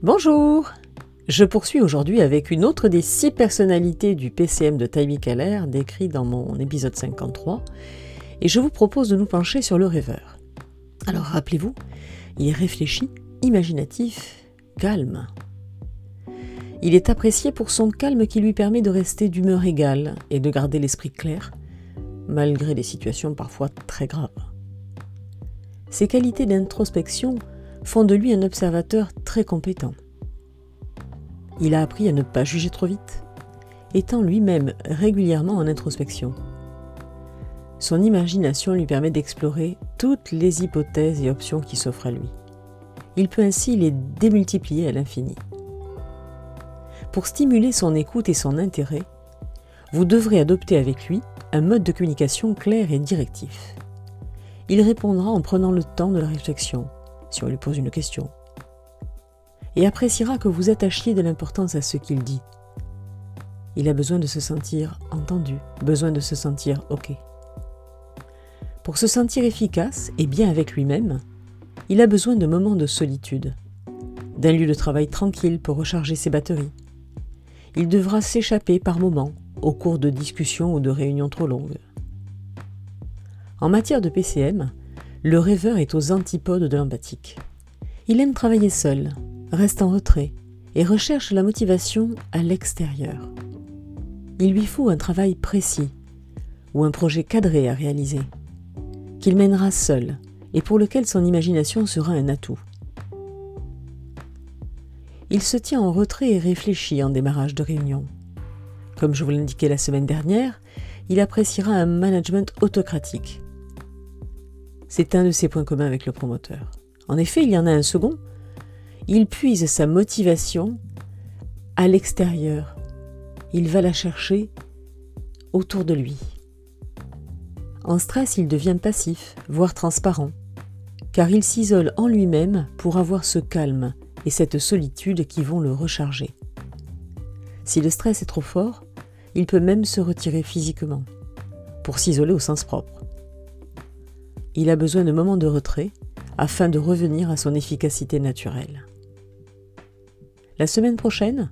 Bonjour Je poursuis aujourd'hui avec une autre des six personnalités du PCM de Taïmi Keller décrit dans mon épisode 53 et je vous propose de nous pencher sur le rêveur. Alors rappelez-vous, il est réfléchi, imaginatif, calme. Il est apprécié pour son calme qui lui permet de rester d'humeur égale et de garder l'esprit clair, malgré des situations parfois très graves. Ses qualités d'introspection font de lui un observateur très compétent. Il a appris à ne pas juger trop vite, étant lui-même régulièrement en introspection. Son imagination lui permet d'explorer toutes les hypothèses et options qui s'offrent à lui. Il peut ainsi les démultiplier à l'infini. Pour stimuler son écoute et son intérêt, vous devrez adopter avec lui un mode de communication clair et directif. Il répondra en prenant le temps de la réflexion, si on lui pose une question, et appréciera que vous attachiez de l'importance à ce qu'il dit. Il a besoin de se sentir entendu, besoin de se sentir OK. Pour se sentir efficace et bien avec lui-même, il a besoin de moments de solitude, d'un lieu de travail tranquille pour recharger ses batteries. Il devra s'échapper par moments au cours de discussions ou de réunions trop longues. En matière de PCM, le rêveur est aux antipodes de l'empathique. Il aime travailler seul, reste en retrait et recherche la motivation à l'extérieur. Il lui faut un travail précis ou un projet cadré à réaliser, qu'il mènera seul et pour lequel son imagination sera un atout. Il se tient en retrait et réfléchit en démarrage de réunion. Comme je vous l'indiquais la semaine dernière, il appréciera un management autocratique. C'est un de ses points communs avec le promoteur. En effet, il y en a un second. Il puise sa motivation à l'extérieur. Il va la chercher autour de lui. En stress, il devient passif, voire transparent, car il s'isole en lui-même pour avoir ce calme et cette solitude qui vont le recharger. Si le stress est trop fort, il peut même se retirer physiquement, pour s'isoler au sens propre. Il a besoin de moments de retrait afin de revenir à son efficacité naturelle. La semaine prochaine,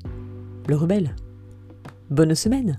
le rebelle. Bonne semaine